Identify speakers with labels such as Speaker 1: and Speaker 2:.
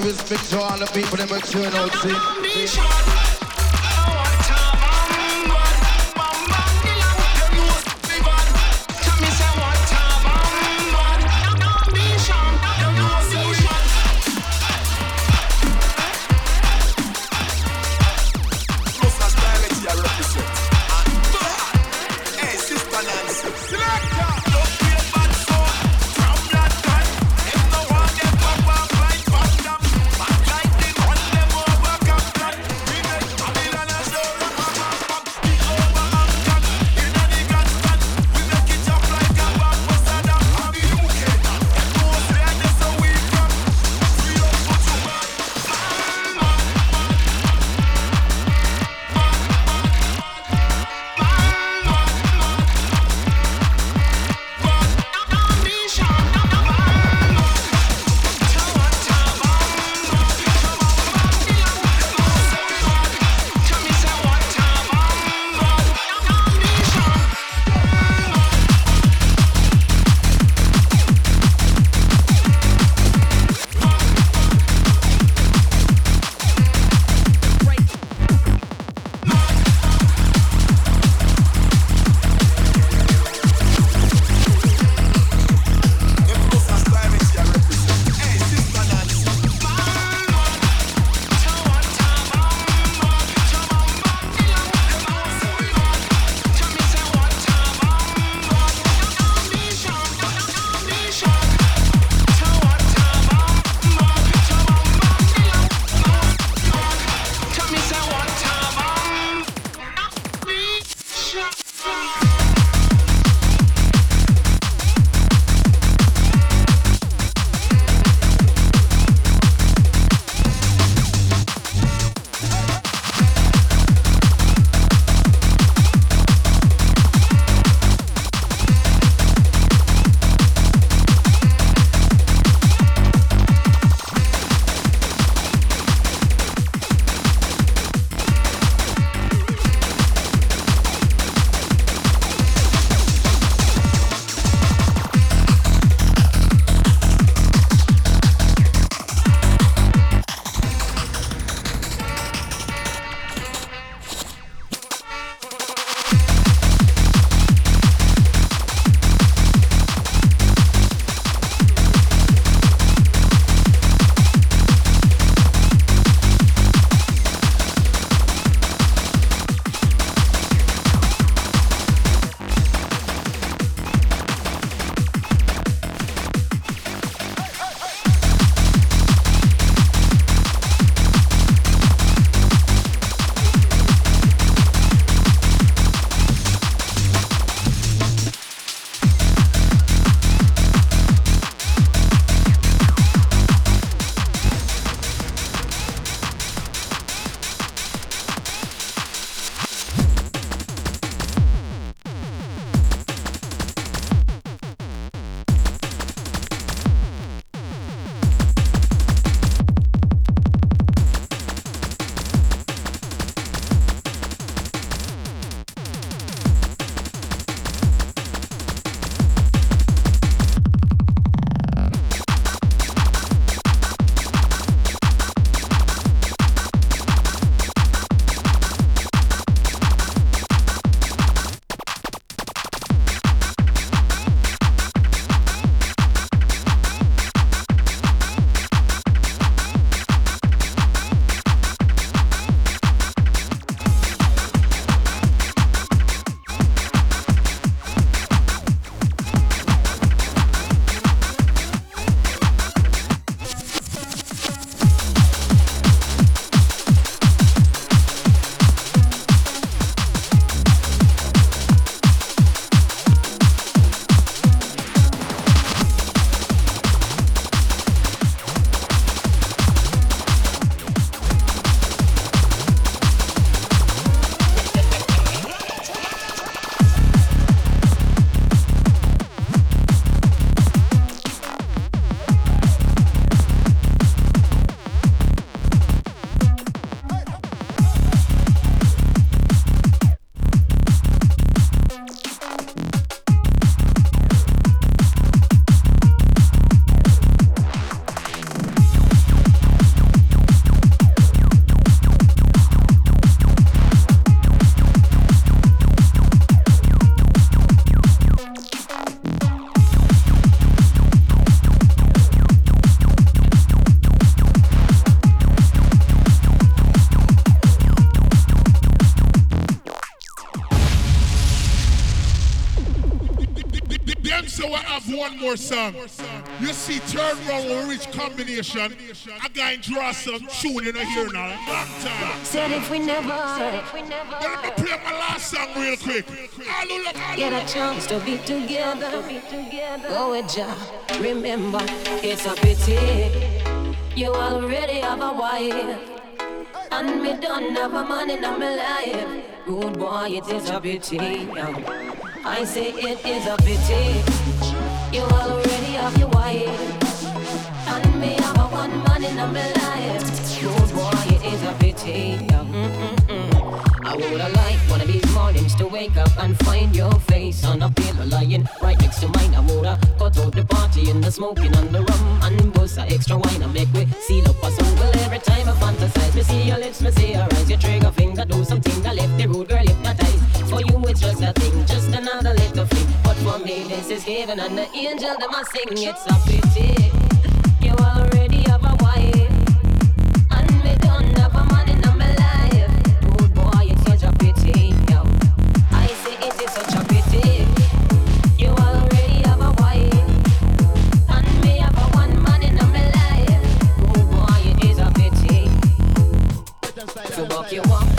Speaker 1: respect to all the people that sure out see.
Speaker 2: more song. You see, third round will reach combination. I guy draw some tune in here now. Long time.
Speaker 3: Said if we never. we never i
Speaker 2: Let me play my last song real quick.
Speaker 3: Get a chance to be together. together Go with Jah. Remember, it's a pity. You already have a wife. And me don't have a man in my life. Rude boy, it is a pity. I say it is a pity pity. Yeah. Mm-mm. I would have liked one of these mornings to wake up and find your face on a pillow lying right next to mine. I would have got out the party in the smoking and the rum and bust a extra wine. I make we seal up a song. Well, every time I fantasize, me see your lips, me see your eyes, your trigger finger do something. I left the road, girl, hypnotized. For you, it's just a thing, just another little thing. But for me, this is heaven and the angel that must sing. It's a pity you already have a wife and me don't have a man you
Speaker 4: want.